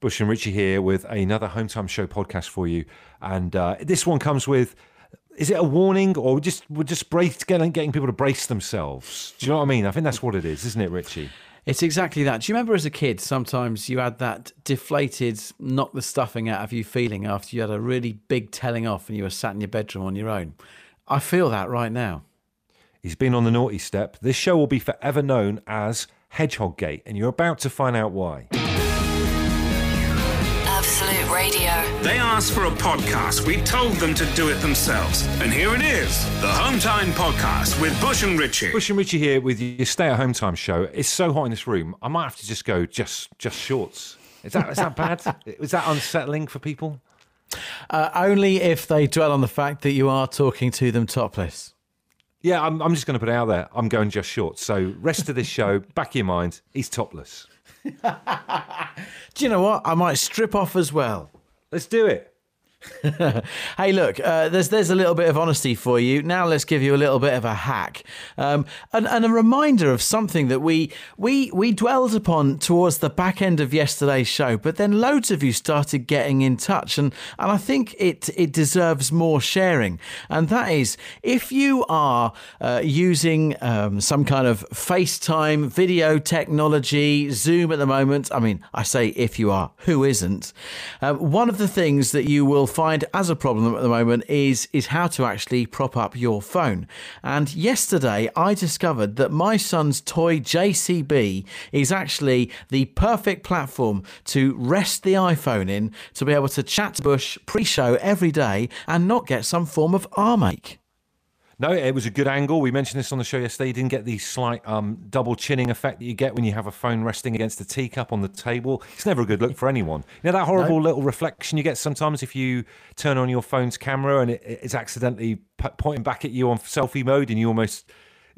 Bush and Richie here with another Home Time Show podcast for you. And uh, this one comes with is it a warning or just we're just brace, getting, getting people to brace themselves? Do you know what I mean? I think that's what it is, isn't it, Richie? It's exactly that. Do you remember as a kid, sometimes you had that deflated, knock the stuffing out of you feeling after you had a really big telling off and you were sat in your bedroom on your own? I feel that right now. He's been on the naughty step. This show will be forever known as Hedgehog Gate, and you're about to find out why. They asked for a podcast. We told them to do it themselves. And here it is the Home Time Podcast with Bush and Richie. Bush and Richie here with your stay at home time show. It's so hot in this room, I might have to just go just just shorts. Is that is that bad? is that unsettling for people? Uh, only if they dwell on the fact that you are talking to them topless. Yeah, I'm, I'm just going to put it out there. I'm going just shorts. So, rest of this show, back of your mind, he's topless. Do you know what? I might strip off as well. Let's do it. hey, look, uh, there's there's a little bit of honesty for you. Now let's give you a little bit of a hack, um, and, and a reminder of something that we we we dwelled upon towards the back end of yesterday's show. But then loads of you started getting in touch, and and I think it it deserves more sharing. And that is if you are uh, using um, some kind of FaceTime video technology, Zoom at the moment. I mean, I say if you are, who isn't? Uh, one of the things that you will find as a problem at the moment is is how to actually prop up your phone. And yesterday I discovered that my son's toy JCB is actually the perfect platform to rest the iPhone in to be able to chat to Bush pre-show every day and not get some form of arm ache. No, it was a good angle. We mentioned this on the show yesterday. You didn't get the slight um, double chinning effect that you get when you have a phone resting against a teacup on the table. It's never a good look for anyone. You know that horrible no. little reflection you get sometimes if you turn on your phone's camera and it, it's accidentally pointing back at you on selfie mode, and you almost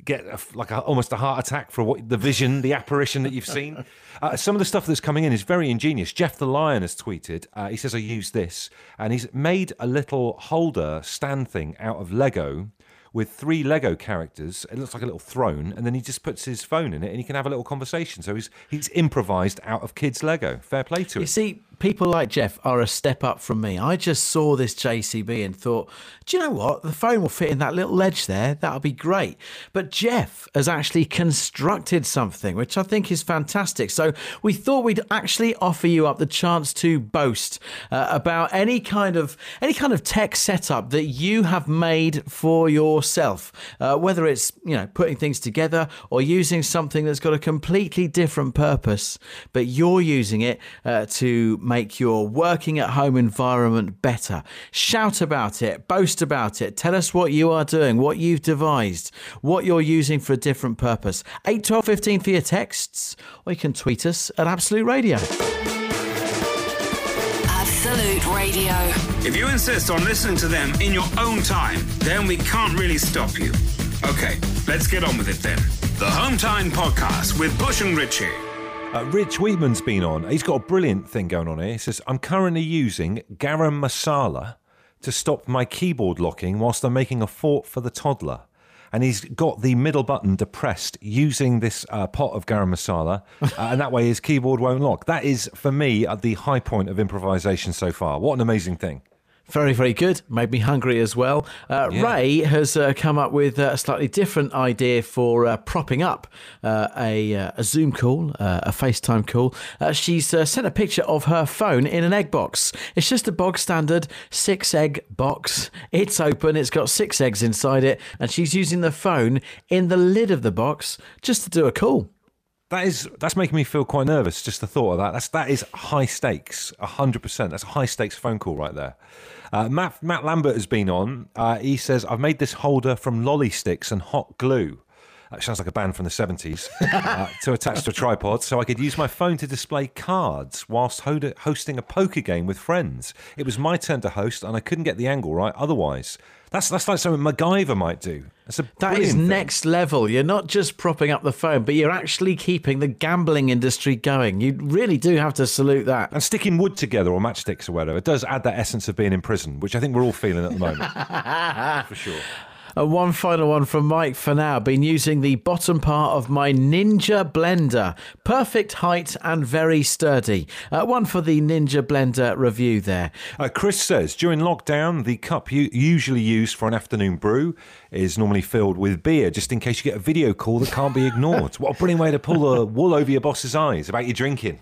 get a, like a, almost a heart attack for what the vision, the apparition that you've seen. Uh, some of the stuff that's coming in is very ingenious. Jeff the Lion has tweeted. Uh, he says, "I use this," and he's made a little holder stand thing out of Lego with three Lego characters. It looks like a little throne, and then he just puts his phone in it, and he can have a little conversation. So he's he's improvised out of kids' Lego. Fair play to him. You see, people like Jeff are a step up from me. I just saw this JCB and thought, do you know what? The phone will fit in that little ledge there. That'll be great. But Jeff has actually constructed something, which I think is fantastic. So we thought we'd actually offer you up the chance to boast uh, about any kind of any kind of tech setup that you have made for yourself, uh, whether it's you know putting things together or using something that's got a completely different purpose, but you're using it uh, to make your working at home environment better. Shout about it, boast about it, tell us what you are doing, what you've devised, what you're using for a different purpose. 8 12 15 for your texts, or you can tweet us at Absolute Radio. Absolute Radio. If you insist on listening to them in your own time, then we can't really stop you. Okay, let's get on with it then. The Home Time Podcast with Bush and Richie. Uh, Rich Weedman's been on. He's got a brilliant thing going on here. He says, I'm currently using garam masala to stop my keyboard locking whilst I'm making a fort for the toddler. And he's got the middle button depressed using this uh, pot of garam masala, uh, and that way his keyboard won't lock. That is, for me, uh, the high point of improvisation so far. What an amazing thing! Very, very good. Made me hungry as well. Uh, yeah. Ray has uh, come up with a slightly different idea for uh, propping up uh, a, uh, a, Zoom call, uh, a FaceTime call. she's sent a picture of her phone in an egg box. It's just a bog standard six egg box. It's open, it's got six eggs inside it, and she's using the phone in the lid of the box just to do a call. That is that's making me feel quite nervous. Just the thought of that. That's that is high stakes, hundred percent. That's a high stakes phone call right there. Uh, Matt, Matt Lambert has been on. Uh, he says, I've made this holder from lolly sticks and hot glue. That sounds like a band from the 70s uh, to attach to a tripod so I could use my phone to display cards whilst ho- hosting a poker game with friends. It was my turn to host and I couldn't get the angle right otherwise. That's that's like something MacGyver might do. That's a that is next thing. level. You're not just propping up the phone, but you're actually keeping the gambling industry going. You really do have to salute that. And sticking wood together or matchsticks or whatever, it does add that essence of being in prison, which I think we're all feeling at the moment, for sure. And one final one from Mike for now. Been using the bottom part of my Ninja blender. Perfect height and very sturdy. Uh, one for the Ninja blender review there. Uh, Chris says during lockdown, the cup u- usually used for an afternoon brew is normally filled with beer, just in case you get a video call that can't be ignored. what a brilliant way to pull the wool over your boss's eyes about your drinking.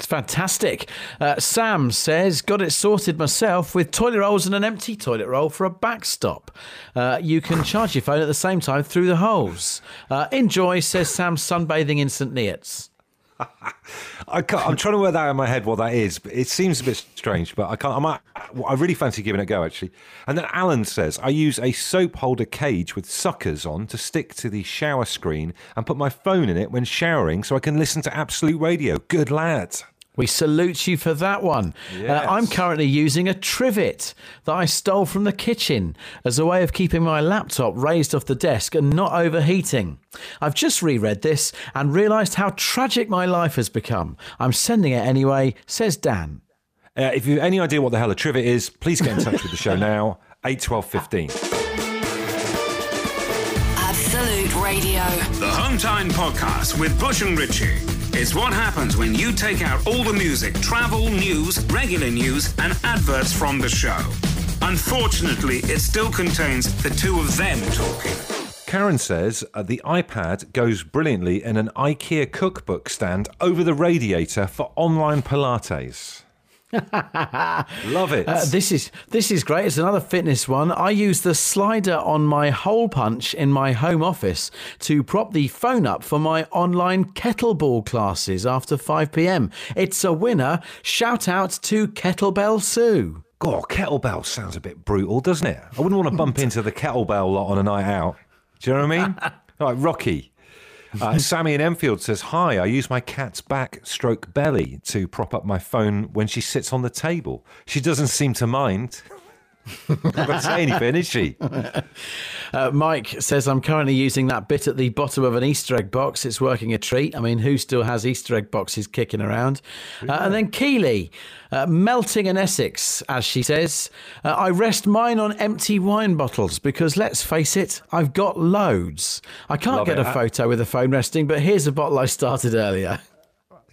It's fantastic. Uh, Sam says, got it sorted myself with toilet rolls and an empty toilet roll for a backstop. Uh, you can charge your phone at the same time through the holes. Uh, enjoy, says Sam, sunbathing in St. Neots. I can't, I'm trying to work that out in my head what that is. But it seems a bit strange, but I can't. I might. I really fancy giving it a go actually. And then Alan says I use a soap holder cage with suckers on to stick to the shower screen and put my phone in it when showering, so I can listen to Absolute Radio. Good lad. We salute you for that one. Yes. Uh, I'm currently using a trivet that I stole from the kitchen as a way of keeping my laptop raised off the desk and not overheating. I've just reread this and realised how tragic my life has become. I'm sending it anyway, says Dan. Uh, if you have any idea what the hell a trivet is, please get in touch with the show now. 8 12 15. Absolute Radio. The Hometime Podcast with Bush and Ritchie. It's what happens when you take out all the music, travel, news, regular news, and adverts from the show. Unfortunately, it still contains the two of them talking. Karen says uh, the iPad goes brilliantly in an IKEA cookbook stand over the radiator for online Pilates. Love it. Uh, this is this is great. It's another fitness one. I use the slider on my hole punch in my home office to prop the phone up for my online kettlebell classes after 5 p.m. It's a winner. Shout out to Kettlebell Sue. God, kettlebell sounds a bit brutal, doesn't it? I wouldn't want to bump into the kettlebell lot on a night out. Do you know what I mean? like Rocky. Uh, Sammy in Enfield says, Hi, I use my cat's back stroke belly to prop up my phone when she sits on the table. She doesn't seem to mind. Not going to say anything, is she? Uh, Mike says, I'm currently using that bit at the bottom of an Easter egg box. It's working a treat. I mean, who still has Easter egg boxes kicking around? Uh, and then Keely, uh, melting an Essex, as she says. Uh, I rest mine on empty wine bottles because, let's face it, I've got loads. I can't Love get it. a photo with the phone resting, but here's a bottle I started earlier.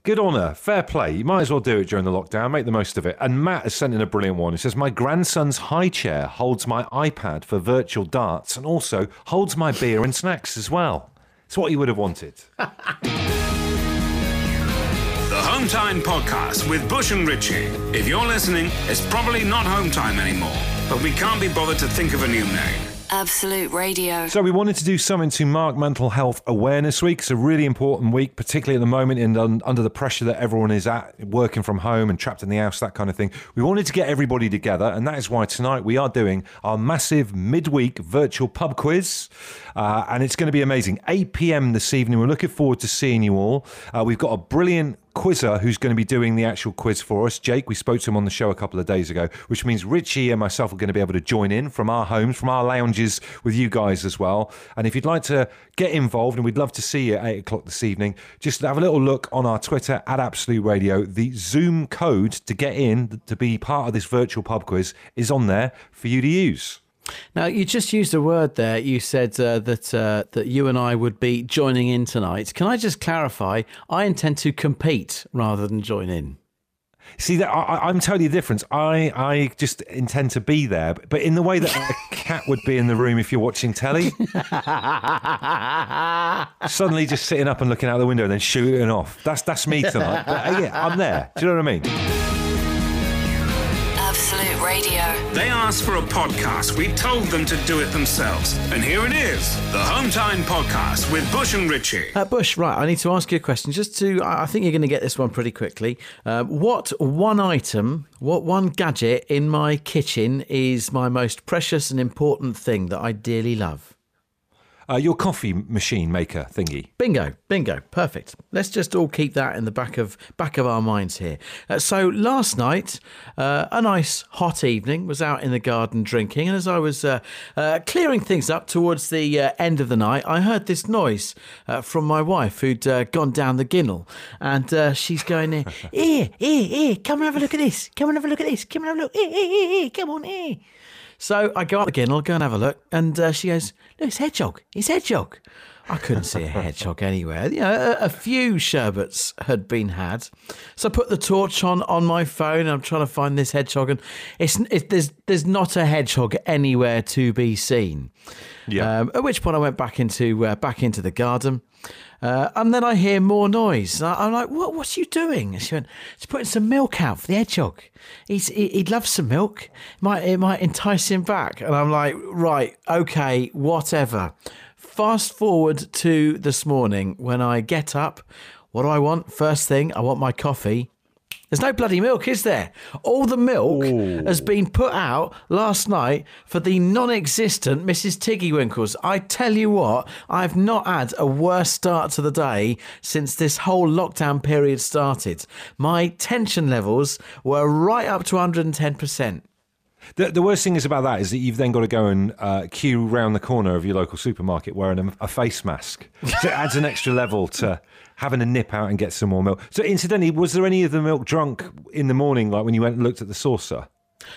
Good on her. Fair play. You might as well do it during the lockdown. Make the most of it. And Matt has sent in a brilliant one. He says, My grandson's high chair holds my iPad for virtual darts and also holds my beer and snacks as well. It's what you would have wanted. The Hometime Podcast with Bush and Ritchie. If you're listening, it's probably not Hometime anymore, but we can't be bothered to think of a new name. Absolute Radio. So we wanted to do something to mark Mental Health Awareness Week. It's a really important week, particularly at the moment in un, under the pressure that everyone is at, working from home and trapped in the house, that kind of thing. We wanted to get everybody together, and that is why tonight we are doing our massive midweek virtual pub quiz, uh, and it's going to be amazing. 8 p.m. this evening. We're looking forward to seeing you all. Uh, we've got a brilliant quizzer who's going to be doing the actual quiz for us. Jake, we spoke to him on the show a couple of days ago, which means Richie and myself are going to be able to join in from our homes, from our lounges with you guys as well. And if you'd like to get involved, and we'd love to see you at 8 o'clock this evening, just have a little look on our Twitter at Absolute Radio. The Zoom code to get in to be part of this virtual pub quiz is on there for you to use. Now, you just used a word there. You said uh, that uh, that you and I would be joining in tonight. Can I just clarify? I intend to compete rather than join in. See that I, I'm totally different. I I just intend to be there, but in the way that a cat would be in the room if you're watching telly. Suddenly, just sitting up and looking out the window and then shooting off. That's that's me tonight. But, uh, yeah, I'm there. Do you know what I mean? They asked for a podcast. We told them to do it themselves. And here it is the Hometime Podcast with Bush and Richie. Uh, Bush, right, I need to ask you a question just to, I I think you're going to get this one pretty quickly. Uh, what one item, what one gadget in my kitchen is my most precious and important thing that I dearly love? Uh, your coffee machine maker thingy. Bingo, bingo, perfect. Let's just all keep that in the back of back of our minds here. Uh, so last night, uh, a nice hot evening, was out in the garden drinking, and as I was uh, uh, clearing things up towards the uh, end of the night, I heard this noise uh, from my wife who'd uh, gone down the ginnel, and uh, she's going, "Here, here, here, come and have a look at this. Come and have a look at this. Come and have a look. Here, here, here. Come on, here." So I go up again, I'll go and have a look. And uh, she goes, Look, it's Hedgehog. It's Hedgehog. I couldn't see a hedgehog anywhere. You know, a, a, few sherbets had been had. So I put the torch on on my phone. I'm trying to find this hedgehog, and it's it, there's there's not a hedgehog anywhere to be seen. Yeah. Um, at which point I went back into uh, back into the garden. Uh, and then I hear more noise. I, am like, "What? What's you doing?" And she went, "She's putting some milk out for the hedgehog. He's he, would love some milk. It might it might entice him back." And I'm like, "Right, okay, whatever." Fast forward to this morning when I get up. What do I want? First thing, I want my coffee. There's no bloody milk, is there? All the milk Ooh. has been put out last night for the non existent Mrs. Tiggy Winkles. I tell you what, I've not had a worse start to the day since this whole lockdown period started. My tension levels were right up to 110%. The, the worst thing is about that is that you've then got to go and uh, queue round the corner of your local supermarket wearing a, a face mask. So it adds an extra level to having a nip out and get some more milk. So, incidentally, was there any of the milk drunk in the morning, like when you went and looked at the saucer?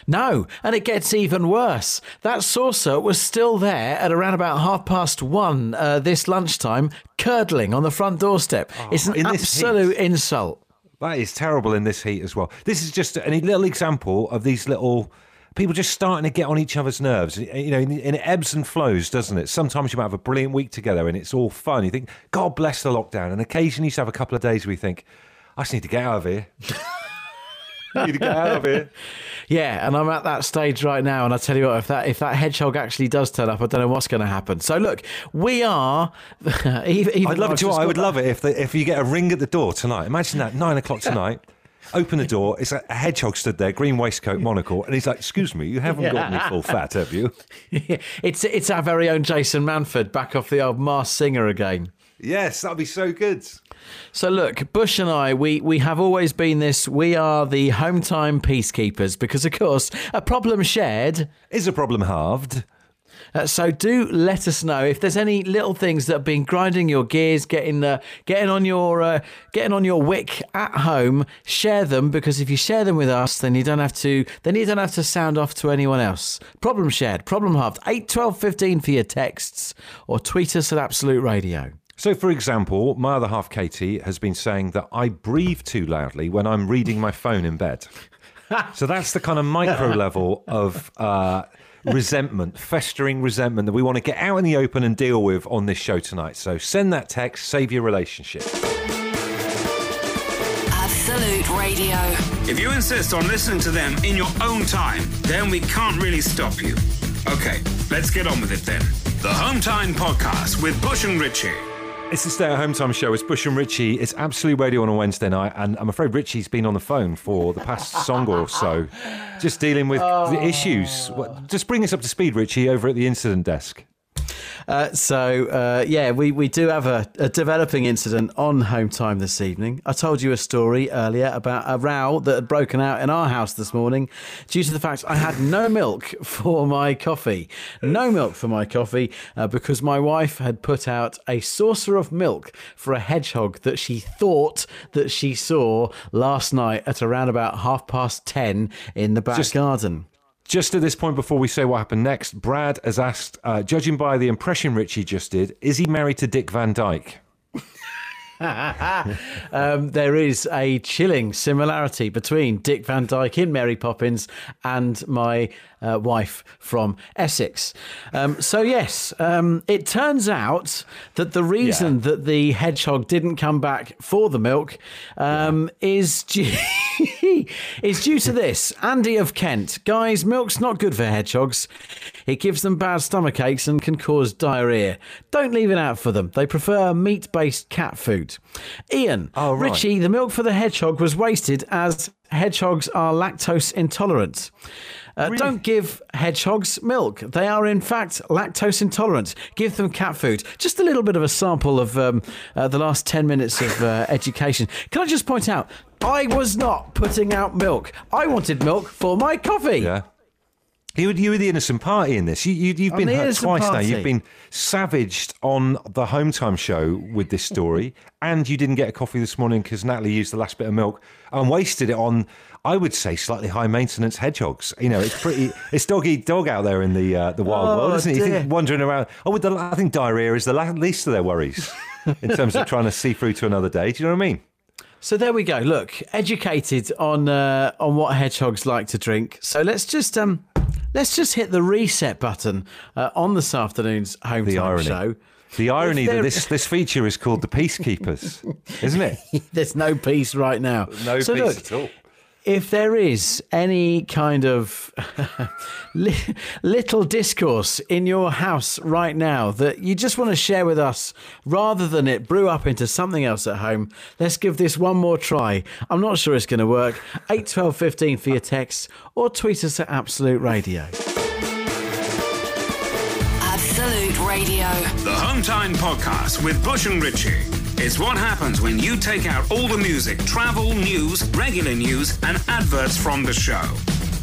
No, and it gets even worse. That saucer was still there at around about half past one uh, this lunchtime, curdling on the front doorstep. Oh, it's an absolute insult. That is terrible in this heat as well. This is just a little example of these little people just starting to get on each other's nerves. You know, and it ebbs and flows, doesn't it? Sometimes you might have a brilliant week together and it's all fun. You think, God bless the lockdown. And occasionally you have a couple of days where you think, I just need to get out of here. need to get out of here. Yeah, and I'm at that stage right now, and I tell you what, if that if that hedgehog actually does turn up, I don't know what's going to happen. So look, we are. even, I'd love it. I would love it if the, if you get a ring at the door tonight. Imagine that nine o'clock tonight. Open the door. It's a, a hedgehog stood there, green waistcoat, monocle, and he's like, "Excuse me, you haven't got any full fat, have you?" it's it's our very own Jason Manford back off the old Masked Singer again. Yes, that'd be so good. So look, Bush and I, we we have always been this. We are the home time peacekeepers because, of course, a problem shared is a problem halved. Uh, so do let us know if there's any little things that have been grinding your gears, getting uh, getting on your uh, getting on your wick at home. Share them because if you share them with us, then you don't have to then you don't have to sound off to anyone else. Problem shared, problem halved. Eight, twelve, fifteen for your texts, or tweet us at Absolute Radio. So, for example, my other half, Katie, has been saying that I breathe too loudly when I'm reading my phone in bed. so that's the kind of micro level of uh, resentment, festering resentment that we want to get out in the open and deal with on this show tonight. So send that text, save your relationship. Absolute Radio. If you insist on listening to them in your own time, then we can't really stop you. Okay, let's get on with it then. The Home Time Podcast with Bush and Richie. It's the Stay at Home Time show. It's Bush and Richie. It's Absolute Radio on a Wednesday night, and I'm afraid Richie's been on the phone for the past song or so, just dealing with oh. the issues. Just bring us up to speed, Richie, over at the incident desk. Uh, so uh, yeah, we, we do have a, a, developing incident on home time this evening. I told you a story earlier about a row that had broken out in our house this morning due to the fact I had no milk for my coffee. No milk for my coffee uh, because my wife had put out a saucer of milk for a hedgehog that she thought that she saw last night at around about half past ten in the back Just- garden. Just at this point, before we say what happened next, Brad has asked, uh, judging by the impression Richie just did, is he married to Dick Van Dyke? um, there is a chilling similarity between Dick Van Dyke in Mary Poppins and my uh, wife from Essex. Um, so, yes, um, it turns out that the reason yeah. that the hedgehog didn't come back for the milk um, yeah. is, due is due to this. Andy of Kent. Guys, milk's not good for hedgehogs. It gives them bad stomach aches and can cause diarrhea. Don't leave it out for them. They prefer meat based cat food. Ian, oh, right. Richie, the milk for the hedgehog was wasted as hedgehogs are lactose intolerant. Uh, really? Don't give hedgehogs milk. They are, in fact, lactose intolerant. Give them cat food. Just a little bit of a sample of um, uh, the last 10 minutes of uh, education. Can I just point out, I was not putting out milk. I wanted milk for my coffee. Yeah. You were, you were the innocent party in this. You, you, you've been hurt twice now. You've been savaged on the home time show with this story, and you didn't get a coffee this morning because Natalie used the last bit of milk and wasted it on, I would say, slightly high maintenance hedgehogs. You know, it's pretty, it's dog eat dog out there in the uh, the wild Oh, world, isn't it? You think wandering around. Oh, with the, I think diarrhea is the least of their worries in terms of trying to see through to another day. Do you know what I mean? So there we go. Look, educated on uh, on what hedgehogs like to drink. So let's just um let's just hit the reset button uh, on this afternoon's home The time irony. show. The irony there- that this this feature is called the Peacekeepers, isn't it? There's no peace right now. No so peace look, at all. If there is any kind of little discourse in your house right now that you just want to share with us rather than it brew up into something else at home, let's give this one more try. I'm not sure it's going to work. 8 12 15 for your texts or tweet us at Absolute Radio. Absolute Radio. The Home Time Podcast with Bush and Ritchie. It's what happens when you take out all the music, travel, news, regular news, and adverts from the show.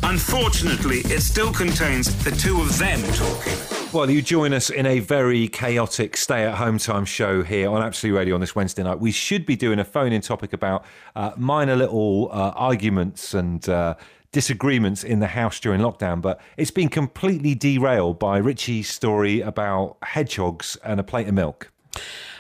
Unfortunately, it still contains the two of them talking. Well, you join us in a very chaotic stay at home time show here on Absolute Radio on this Wednesday night. We should be doing a phone in topic about uh, minor little uh, arguments and uh, disagreements in the house during lockdown, but it's been completely derailed by Richie's story about hedgehogs and a plate of milk.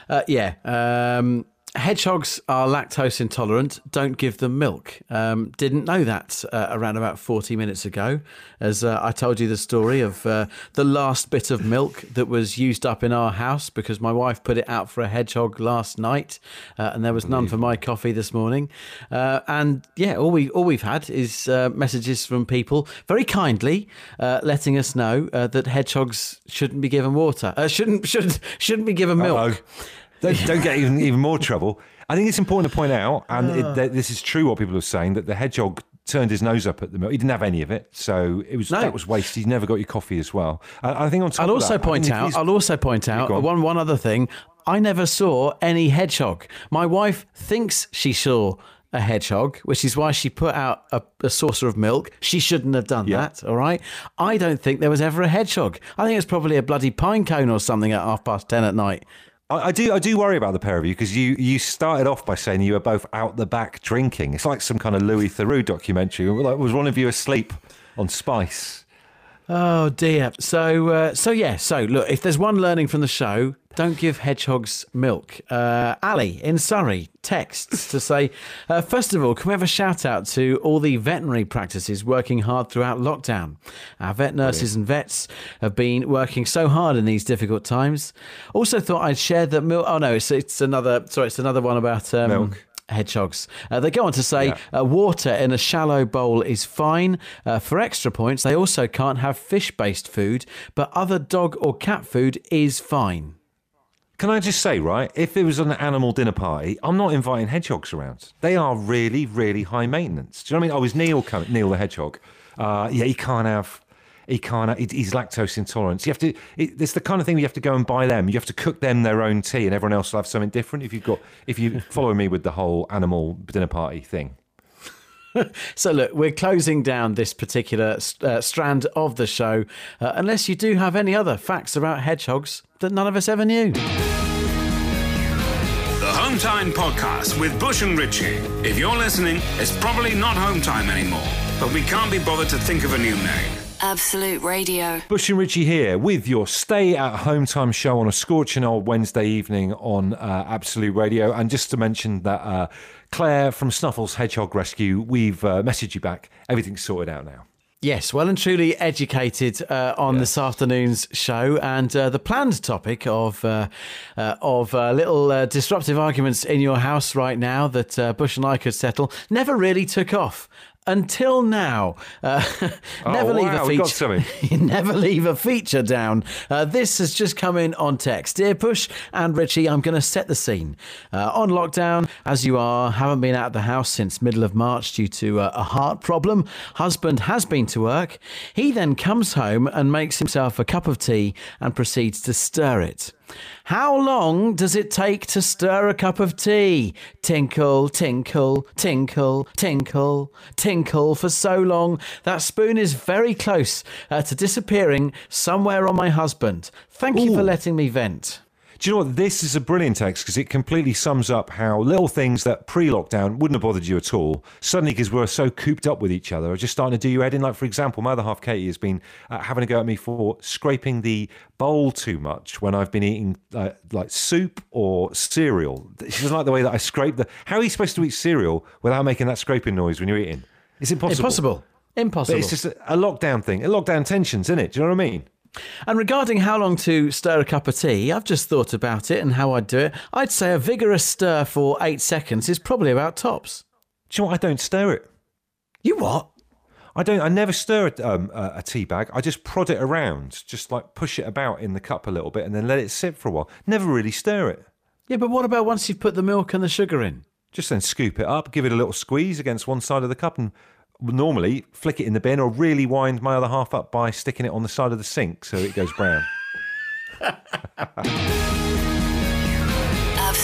Uh, yeah. Um, hedgehogs are lactose intolerant. Don't give them milk. Um, didn't know that uh, around about 40 minutes ago, as uh, I told you the story of uh, the last bit of milk that was used up in our house because my wife put it out for a hedgehog last night, uh, and there was none for my coffee this morning. Uh, and yeah, all we all we've had is uh, messages from people very kindly letting us know that hedgehogs shouldn't be given water. Shouldn't should shouldn't be given milk. Uh-oh. Don't, don't get even even more trouble. I think it's important to point out, and Ah. it, that this is true. What people are saying that the hedgehog turned his nose up at the milk. He didn't have any of it, so it was No. that was wasted. He never got your coffee as well. I, I think on top I'll of also that, I point think if out. he's- I'll also point out on. one one other thing. I never saw any hedgehog. My wife thinks she saw a hedgehog, which is why she put out a, a saucer of milk. She shouldn't have done that. All right. I don't think there was ever a hedgehog. I think it's probably a bloody pine cone or something at half past ten at night. I, I do. I do worry about the pair of you because you you started off by saying you were both out the back drinking. It's like some kind of Louis Theroux documentary. Like, was one of you asleep on Spice? Oh dear. So uh, so yeah. So look, if there's one learning from the show, don't give hedgehogs milk. Uh, Ali in Surrey texts to say, uh, first of all, can we have a shout out to all the veterinary practices working hard throughout lockdown? Our vet nurses and vets have been working so hard in these difficult times. Also, thought I'd share that milk. Oh no, it's it's another. Sorry, it's another one about um, Milk. hedgehogs. Uh, they go on to say Yeah. uh, water in a shallow bowl is fine. Uh, for extra points, they also can't have fish based food, but other dog or cat food is fine. Can I just say, right? If it was an animal dinner party, I'm not inviting hedgehogs around. They are really, really high maintenance. Do you know what I mean? I was Neil, com- Neil the hedgehog. Uh, yeah, he can't have. He can't. Have, he's lactose intolerant. You have to. It, it's the kind of thing you have to go and buy them. You have to cook them their own tea, and everyone else will have something different. If you've got, if you follow me with the whole animal dinner party thing. So, look, we're closing down this particular uh, strand of the show, uh, unless you do have any other facts about hedgehogs that none of us ever knew. The Home Time Podcast with Bush and Ritchie. If you're listening, it's probably not Home Time anymore, but we can't be bothered to think of a new name. Absolute Radio. Bush and Richie here with your stay at home time show on a scorching old Wednesday evening on uh, Absolute Radio. And just to mention that uh, Claire from Snuffles Hedgehog Rescue, we've uh, messaged you back. Everything's sorted out now. Yes, well and truly educated uh, on this afternoon's show, and uh, the planned topic of uh, uh, of uh, little uh, disruptive arguments in your house right now that uh, Bush and I could settle never really took off. Until now, uh, never leave wow, a feature. never leave a feature down. Uh, this has just come in on text. Dear Bush and Richie, I'm going to set the scene. Uh, on lockdown, as you are, haven't been out of the house since middle of March due to uh, a heart problem. Husband has been to work. He then comes home and makes himself a cup of tea and proceeds to stir it. How long does it take to stir a cup of tea? Tinkle, tinkle, tinkle, tinkle, tinkle for so long. That spoon is very close uh, to disappearing somewhere on my husband. Thank you for letting me vent. Do you know what? This is a brilliant text because it completely sums up how little things that pre lockdown wouldn't have bothered you at all, suddenly, because we're so cooped up with each other, are just starting to do your head in. Like, for example, my other half, Katie, has been uh, having a go at me for scraping the bowl too much when I've been eating uh, like soup or cereal. She doesn't like the way that I scrape the. How are you supposed to eat cereal without making that scraping noise when you're eating? It's impossible. Impossible. Impossible. But it's just a, a lockdown thing, a lockdown tensions, isn't it? Do you know what I mean? And regarding how long to stir a cup of tea, I've just thought about it and how I'd do it. I'd say a vigorous stir for eight seconds is probably about tops. Do you know what? I don't stir it. You what? I don't. I never stir a, um, a a tea bag. I just prod it around, just like push it about in the cup a little bit, and then let it sit for a while. Never really stir it. Yeah, but what about once you've put the milk and the sugar in? Just then scoop it up, give it a little squeeze against one side of the cup, and normally flick it in the bin, or really wind my other half up by sticking it on the side of the sink so it goes brown.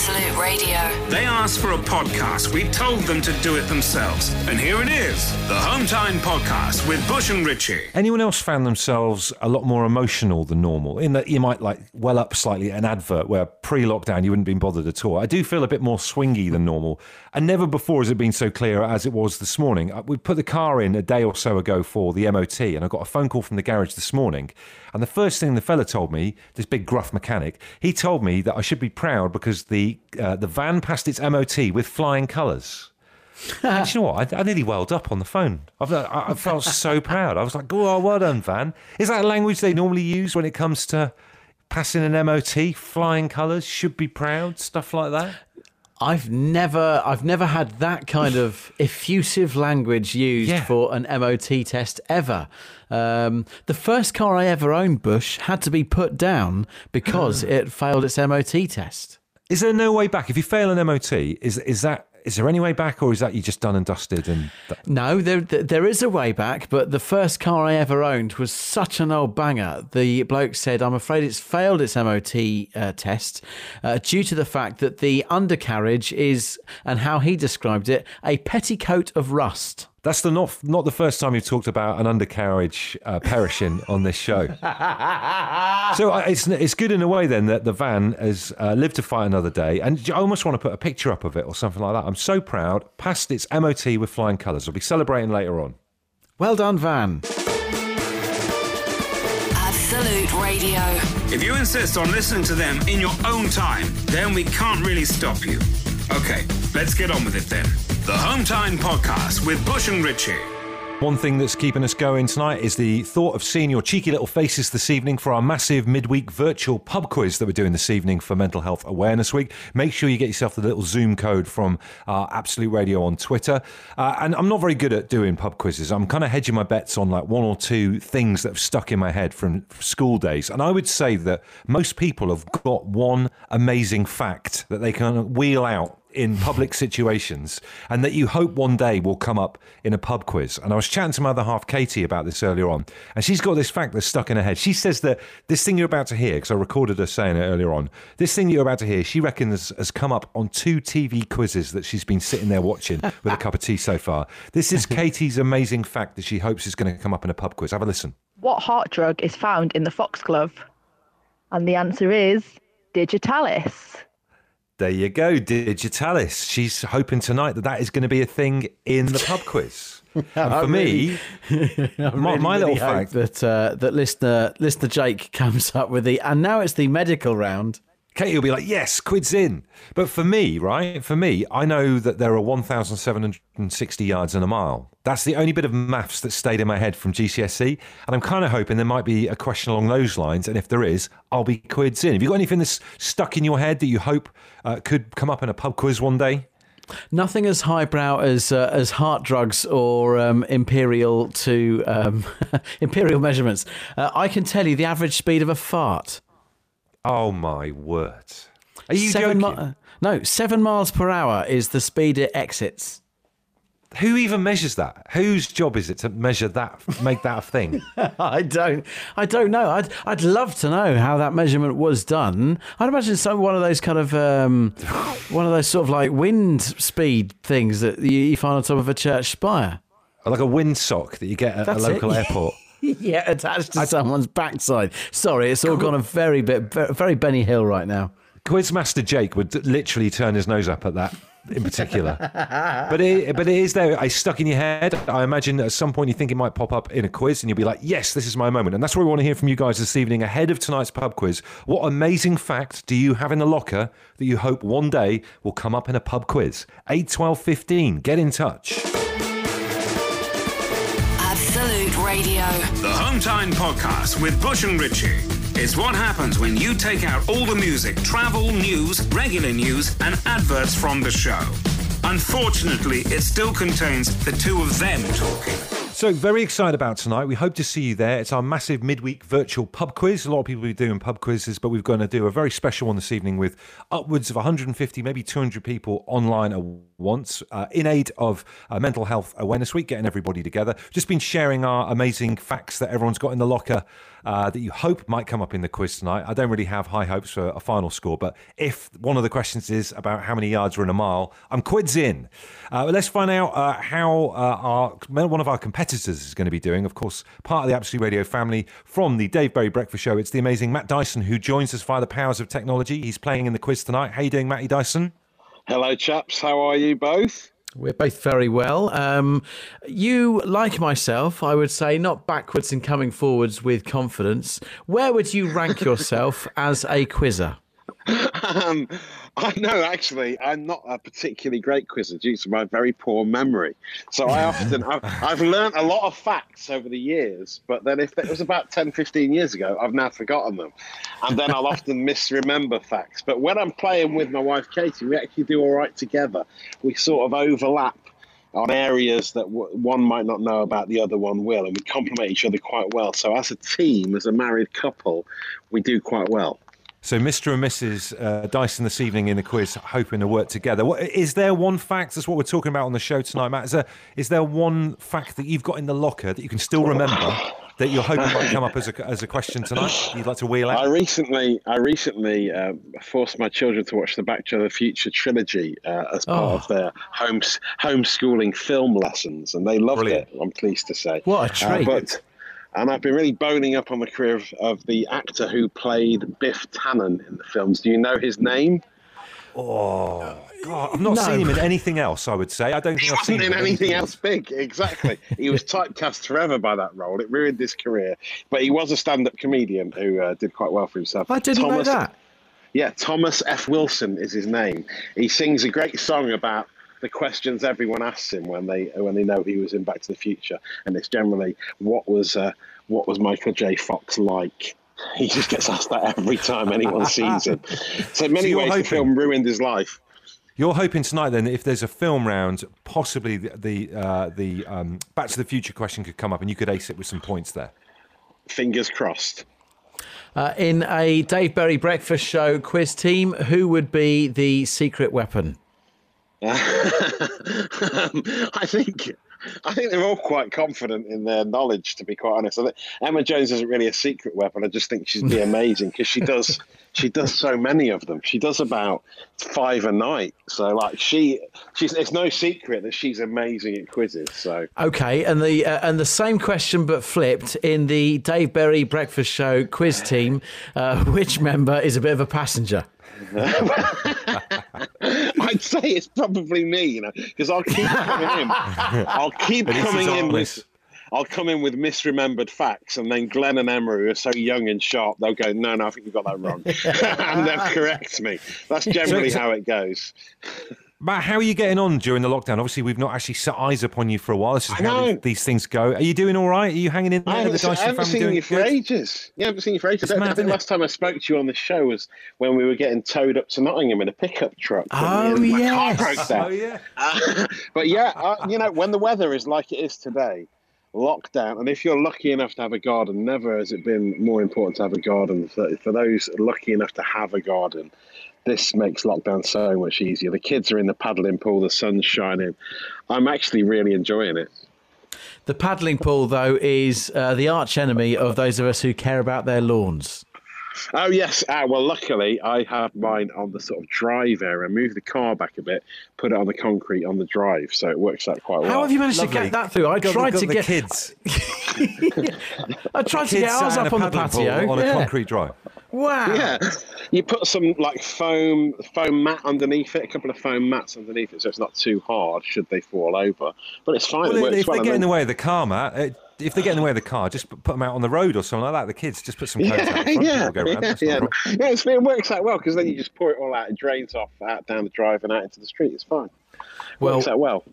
Absolute Radio. They asked for a podcast. We told them to do it themselves. And here it is the Home Time Podcast with Bush and Ritchie. Anyone else found themselves a lot more emotional than normal? In that you might like well up slightly at an advert where pre-lockdown you wouldn't have been bothered at all. I do feel a bit more swingy than normal, and never before has it been so clear as it was this morning. Uh, We put the car in a day or so ago for the MOT, and I got a phone call from the garage this morning. And the first thing the fella told me, this big gruff mechanic, he told me that I should be proud because the uh, the van passed its MOT with flying colours. You know what? I, I nearly welled up on the phone. I've, I, I felt so proud. I was like, "Oh, well done, Van." Is that a language they normally use when it comes to passing an MOT? Flying colours, should be proud, stuff like that. I've never, I've never had that kind of effusive language used Yeah. for an MOT test ever. Um, the first car I ever owned, Bush, had to be put down because it failed its MOT test. Is there no way back? If you fail an MOT, is is that is there any way back, or is that you just done and dusted? And No, there there is a way back, but the first car I ever owned was such an old banger. The bloke said, "I'm afraid it's failed its MOT uh, test uh, due to the fact that the undercarriage is, and how he described it, a petticoat of rust." That's the not not the first time you've talked about an undercarriage uh, perishing on this show. so uh, it's it's good in a way then that the van has uh, lived to fight another day, and I almost want to put a picture up of it or something like that. I'm so proud. Passed its MOT with flying colours. We'll be celebrating later on. Well done, Van. Absolute Radio. If you insist on listening to them in your own time, then we can't really stop you. Okay, let's get on with it then. The Home Time Podcast with Bush and Ritchie. One thing that's keeping us going tonight is the thought of seeing your cheeky little faces this evening for our massive midweek virtual pub quiz that we're doing this evening for Mental Health Awareness Week. Make sure you get yourself the little Zoom code from uh, Absolute Radio on Twitter. Uh, and I'm not very good at doing pub quizzes. I'm kind of hedging my bets on like one or two things that have stuck in my head from school days. And I would say that most people have got one amazing fact that they can wheel out in public situations and that you hope one day will come up in a pub quiz. And I was chatting to my other half, Katie, about this earlier on, and she's got this fact that's stuck in her head. She says that this thing you're about to hear, because I recorded her saying it earlier on, this thing you're about to hear, she reckons has come up on two TV quizzes that she's been sitting there watching with a cup of tea so far. This is Katie's amazing fact that she hopes is going to come up in a pub quiz. Have a listen. What heart drug is found in the foxglove? And the answer is digitalis. There you go, Digitalis. She's hoping tonight that that is going to be a thing in the pub quiz. And for me, my, my little hope fact that uh, that listener listener Jake comes up with the, and now it's the medical round. Katie will be like, yes, quid's in. But for me, right, for me, I know that there are 1,760 yards in a mile. That's the only bit of maths that stayed in my head from GCSE. And I'm kind of hoping there might be a question along those lines. And if there is, I'll be quids in. Have you got anything that's stuck in your head that you hope uh, could come up in a pub quiz one day? Nothing as highbrow as uh, as heart drugs or um, imperial to um, imperial measurements. Uh, I can tell you the average speed of a fart. Oh, my word. Are you seven joking? mi- no, seven miles per hour is the speed it exits. Who even measures that? Whose job is it to measure that, make that a thing? I don't. I don't know. I'd. I'd love to know how that measurement was done. I'd imagine some one of those kind of um, one of those sort of like wind speed things that you, you find on top of a church spire. like a windsock that you get at That's a it. local airport. yeah, attached to someone's backside. Sorry, it's all gone a very bit, very Benny Hill right now. Quizmaster Jake would literally turn his nose up at that in particular. but it, but it is there. It's stuck in your head. I imagine at some point you think it might pop up in a quiz and you'll be like, yes, this is my moment. And that's what we want to hear from you guys this evening ahead of tonight's pub quiz. What amazing fact do you have in the locker that you hope one day will come up in a pub quiz? Eight, twelve, fifteen. Get in touch. Absolute Radio. Hometime Podcast with Bush and Ritchie. It's what happens when you take out all the music, travel, news, regular news, and adverts from the show. Unfortunately, it still contains the two of them talking. So, very excited about tonight. We hope to see you there. It's our massive midweek virtual pub quiz. A lot of people are doing pub quizzes, but we're going to do a very special one this evening with upwards of 150, maybe 200 people online at once uh, in aid of uh, Mental Health Awareness Week, getting everybody together. Just been sharing our amazing facts that everyone's got in the locker uh, that you hope might come up in the quiz tonight. I don't really have high hopes for a final score, but if one of the questions is about how many yards are in a mile, I'm quids in. Uh, let's find out uh, how uh, our one of our competitors is going to be doing. Of course, part of the Absolute Radio family from the Dave Berry Breakfast Show. It's the amazing Matt Dyson who joins us via the powers of technology. He's playing in the quiz tonight. How you doing, Matty Dyson? Hello, chaps. How are you both? We're both very well. Um, you, like myself, I would say, not backwards in coming forwards with confidence. Where would you rank yourself as a quizzer? Um, I know, actually, I'm not a particularly great quizzer due to my very poor memory. So I often, I've, I've learned a lot of facts over the years, but then if it was about 10, 15 years ago, I've now forgotten them. And then I'll often misremember facts. But when I'm playing with my wife, Katie, we actually do all right together. We sort of overlap on areas that one might not know about, the other one will, and we complement each other quite well. So as a team, as a married couple, we do quite well. So, Mr. and Mrs. Uh, Dyson this evening in the quiz, hoping to work together. What, is there one fact? That's what we're talking about on the show tonight, Matt. Is there, is there one fact that you've got in the locker that you can still remember that you're hoping might come up as a, as a question tonight? You'd like to wheel out? I recently, I recently uh, forced my children to watch the Back to the Future trilogy uh, as part Oh. of their home homeschooling film lessons, and they loved Brilliant. it. I'm pleased to say. What a treat. but, and I've been really boning up on the career of, of the actor who played Biff Tannen in the films. Do you know his name? Oh, God, I've not No. seen him in anything else, I would say. I don't think I've seen him in anything else big. Exactly. he was typecast forever by that role. It ruined his career. But he was a stand-up comedian who uh, did quite well for himself. I didn't Thomas, know that. Yeah, Thomas F. Wilson is his name. He sings a great song about the questions everyone asks him when they when they know he was in Back to the Future, and it's generally what was uh, what was Michael J. Fox like. He just gets asked that every time anyone sees him. So in many you're ways, hoping- the film ruined his life. You're hoping tonight, then, if there's a film round, possibly the the, uh, the um, Back to the Future question could come up, and you could ace it with some points there. Fingers crossed. Uh, in a Dave Berry Breakfast Show quiz team, who would be the secret weapon? Um, I think I think they're all quite confident in their knowledge. To be quite honest, I think Emma Jones isn't really a secret weapon. I just think she'd be amazing because she does she does so many of them. She does about five a night. So like she she's it's no secret that she's amazing at quizzes. So Okay, and the uh, and the same question but flipped in the Dave Berry Breakfast Show quiz team. Uh, which member is a bit of a passenger? I'd say it's probably me, you know, because I'll keep coming in. I'll keep But coming in with. I'll come in with misremembered facts, and then Glenn and Emma, who are so young and sharp, they'll go, "No, no, I think you got that wrong," and they'll correct me. That's generally so- how it goes. Matt, how are you getting on during the lockdown? Obviously, we've not actually set eyes upon you for a while. This is I how know. these, these things go. Are you doing all right? Are you hanging in there? I haven't, the seen, I haven't seen you for good? ages. Yeah, I haven't seen you for ages. I, mad, I think last time I spoke to you on the show was when we were getting towed up to Nottingham in a pickup truck. Oh, and my yes. car broke down. Oh yeah. Uh, but yeah, uh, you know, when the weather is like it is today, lockdown, and if you're lucky enough to have a garden, never has it been more important to have a garden. For, for those lucky enough to have a garden, this makes lockdown so much easier. The kids are in the paddling pool, the sun's shining. I'm actually really enjoying it. The paddling pool, though, is uh, the arch enemy of those of us who care about their lawns. Oh yes. Ah, well, luckily I have mine on the sort of drive area. Move the car back a bit, put it on the concrete on the drive, so it works out quite well. How have you managed Lovely. to get that through? I Got the- tried got to the get kids. I tried to kids get ours up a on the paddling pool patio on a Yeah. concrete drive. Wow. Yeah, you put some like foam foam mat underneath it, a couple of foam mats underneath it, so it's not too hard should they fall over. But it's fine. Well, works if well. they and get in the way of the car, Matt, uh, if they get in the way of the car, just put them out on the road or something like that. The kids just put some coats out yeah, the front. yeah, people go around. yeah, That's not a yeah. yeah it's, it works out well because then you just pour it all out, it drains off out down the drive and out into the street. It's fine. Well, works out well.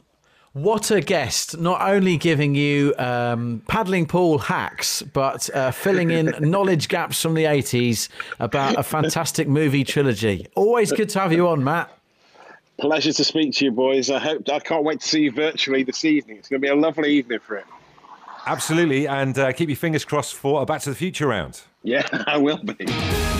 What a guest! Not only giving you um, paddling pool hacks, but uh, filling in knowledge gaps from the 80s about a fantastic movie trilogy. Always good to have you on, Matt. Pleasure to speak to you, boys. I hope I can't wait to see you virtually this evening. It's going to be a lovely evening for it. Absolutely, and uh, keep your fingers crossed for a Back to the Future round. Yeah, I will be.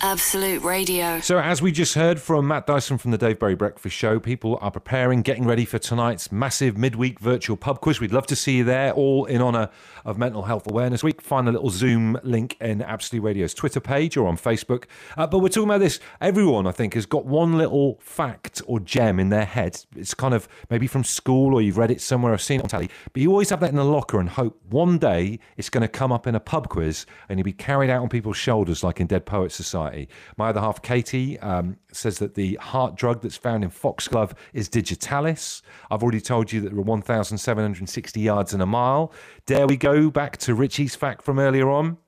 Absolute Radio. So, as we just heard from Matt Dyson from the Dave Berry Breakfast Show, people are preparing, getting ready for tonight's massive midweek virtual pub quiz. We'd love to see you there, all in honour of Mental Health Awareness Week. Find a little Zoom link in Absolute Radio's Twitter page or on Facebook. Uh, but we're talking about this. Everyone, I think, has got one little fact or gem in their head. It's kind of maybe from school or you've read it somewhere or seen it on telly. But you always have that in the locker and hope one day it's going to come up in a pub quiz and you'll be carried out on people's shoulders like in Dead Poets Society. My other half, Katie, um, says that the heart drug that's found in Foxglove is digitalis. I've already told you that there are 1,760 yards in a mile. Dare we go back to Richie's fact from earlier on?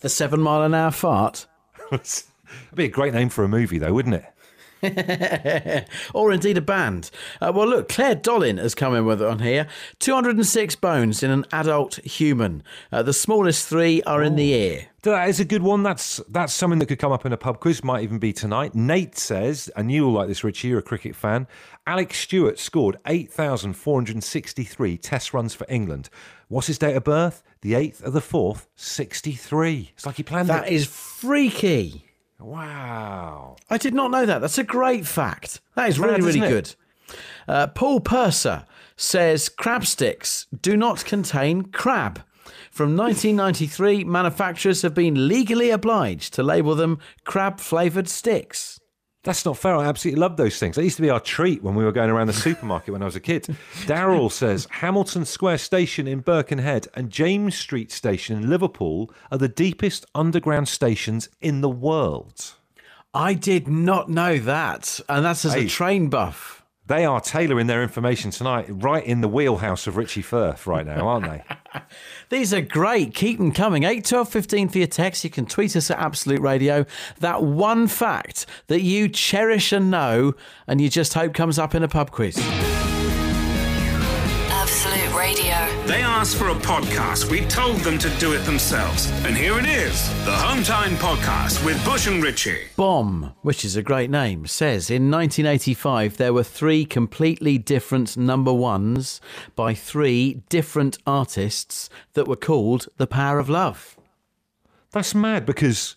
The seven mile an hour fart. That'd be a great name for a movie, though, wouldn't it? or indeed a band. Uh, well, look, Claire Dollin has come in with it on here. 206 bones in an adult human. Uh, the smallest three are in the ear. That is a good one. That's that's something that could come up in a pub quiz. Might even be tonight. Nate says, and you'll like this, Richie. You're a cricket fan. Alex Stewart scored 8,463 test runs for England. What's his date of birth? The 8th of the 4th, 63. It's like he planned That it. is freaky. Wow. I did not know that. That's a great fact. That is really, really good. Uh, Paul Purser says crab sticks do not contain crab. From 1993, manufacturers have been legally obliged to label them crab flavoured sticks. That's not fair. I absolutely love those things. They used to be our treat when we were going around the supermarket when I was a kid. Daryl says Hamilton Square Station in Birkenhead and James Street Station in Liverpool are the deepest underground stations in the world. I did not know that. And that's as Hey. a train buff. They are tailoring their information tonight right in the wheelhouse of Richie Firth right now, aren't they? These are great. Keep them coming. 8, 12, 15 for your text. You can tweet us at Absolute Radio. That one fact that you cherish and know and you just hope comes up in a pub quiz. Absolute Radio. They asked for a podcast. We told them to do it themselves. And here it is the Hometime Podcast with Bush and Richie. Bomb, which is a great name, says in 1985 there were three completely different number ones by three different artists that were called The Power of Love. That's mad because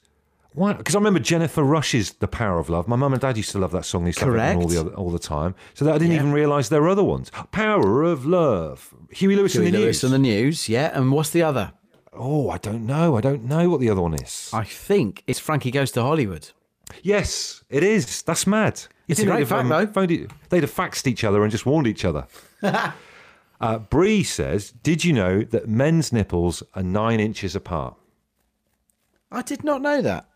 why? Because I remember Jennifer Rush's "The Power of Love." My mum and dad used to love that song. They used to it all the other, all the time. So that I didn't even realise there were other ones. "Power of Love," Huey Lewis Huey and the Lewis News. and the News, yeah. And what's the other? Oh, I don't know. I don't know what the other one is. I think it's Frankie Goes to Hollywood. Yes, it is. That's mad. You It's a great they'd have, fact, though. phoned it- they'd have faxed each other and just warned each other. uh, Bree says, "Did you know that men's nipples are nine inches apart?" I did not know that.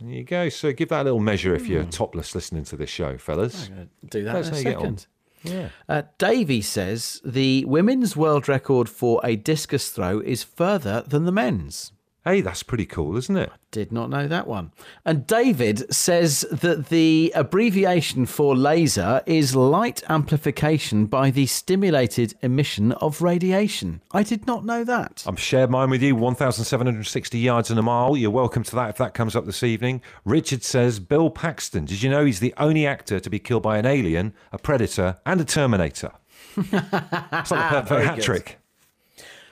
There you go. So give that a little measure if Hmm. you're topless listening to this show, fellas. Do that That's in a how you get on. second. Yeah. Uh, Davey says the women's world record for a discus throw is further than the men's. Hey, that's pretty cool, isn't it? I Did not know that one. And David says that the abbreviation for laser is light amplification by the stimulated emission of radiation. I did not know that. I've shared mine with you 1,760 yards in a mile. You're welcome to that if that comes up this evening. Richard says Bill Paxton. Did you know he's the only actor to be killed by an alien, a predator, and a Terminator? It's like the perfect hat trick.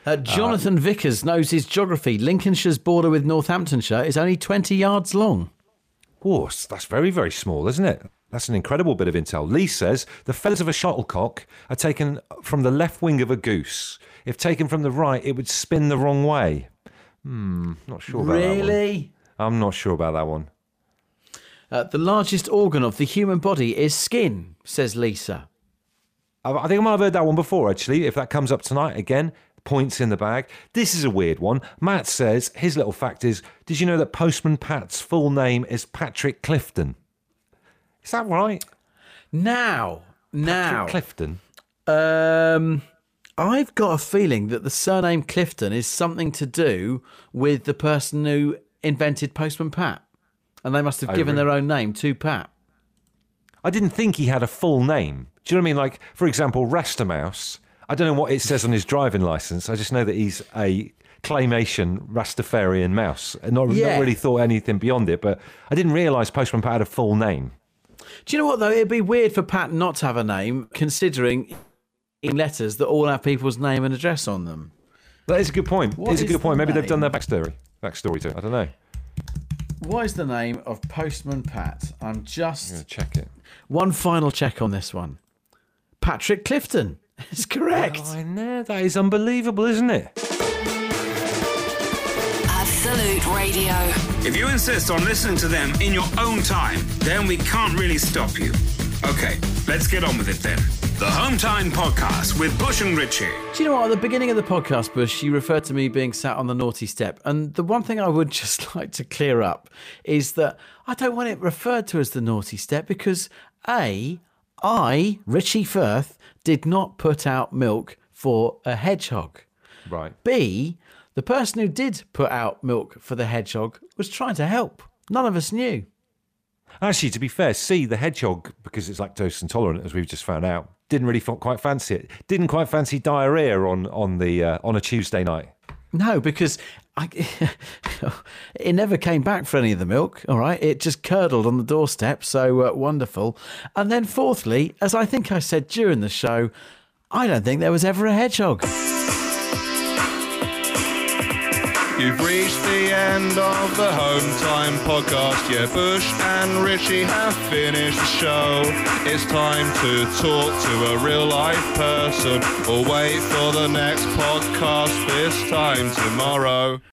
Uh, Jonathan Vickers knows his geography. Lincolnshire's border with Northamptonshire is only 20 yards long. Oh, that's very, very small, isn't it? That's an incredible bit of intel. Lee says the feathers of a shuttlecock are taken from the left wing of a goose. If taken from the right, it would spin the wrong way. Hmm, not sure about that one. Really? I'm not sure about that one. Uh, the largest organ of the human body is skin, says Lisa. I think I might have heard that one before, actually. If that comes up tonight again, points in the bag. This is a weird one. Matt says his little fact is Did you know that Postman Pat's full name is Patrick Clifton? Is that right? Now, now, Patrick Clifton? um, I've got a feeling that the surname Clifton is something to do with the person who invented Postman Pat, and they must have Oh, given really? their own name to Pat. I didn't think he had a full name. Do you know what I mean? Like, for example, Rastamouse. I don't know what it says on his driving license. I just know that he's a claymation Rastafarian mouse. And not, Yeah. not really thought anything beyond it, but I didn't realise Postman Pat had a full name. Do you know what though? It'd be weird for Pat not to have a name, considering in letters that all have people's name and address on them. That is a good point. What it's a good point. Maybe they've done their backstory. Backstory to it. I don't know. What is the name of Postman Pat? I'm just I'm check it. one final check on this one. Patrick Clifton is correct. I know that is unbelievable, isn't it? Absolute Radio. If you insist on listening to them in your own time, then we can't really stop you. Okay, let's get on with it then. The Hometime Podcast with Bush and Ritchie. Do you know what? At the beginning of the podcast, Bush, you referred to me being sat on the naughty step. And the one thing I would just like to clear up is that I don't want it referred to as the naughty step because A, I, Richie Firth, did not put out milk for a hedgehog. Right. B, the person who did put out milk for the hedgehog was trying to help. None of us knew. Actually, to be fair, C, the hedgehog, because it's lactose intolerant, as we've just found out, didn't really quite fancy it. Didn't quite fancy diarrhea on on the uh, on a Tuesday night. No, because I, it never came back for any of the milk. All right, it just curdled on the doorstep. So uh, wonderful. And then, fourthly, as I think I said during the show, I don't think there was ever a hedgehog. You've reached the end of the Hometime podcast. Yeah, Bush and Richie have finished the show. It's time to talk to a real life person or wait for the next podcast this time tomorrow.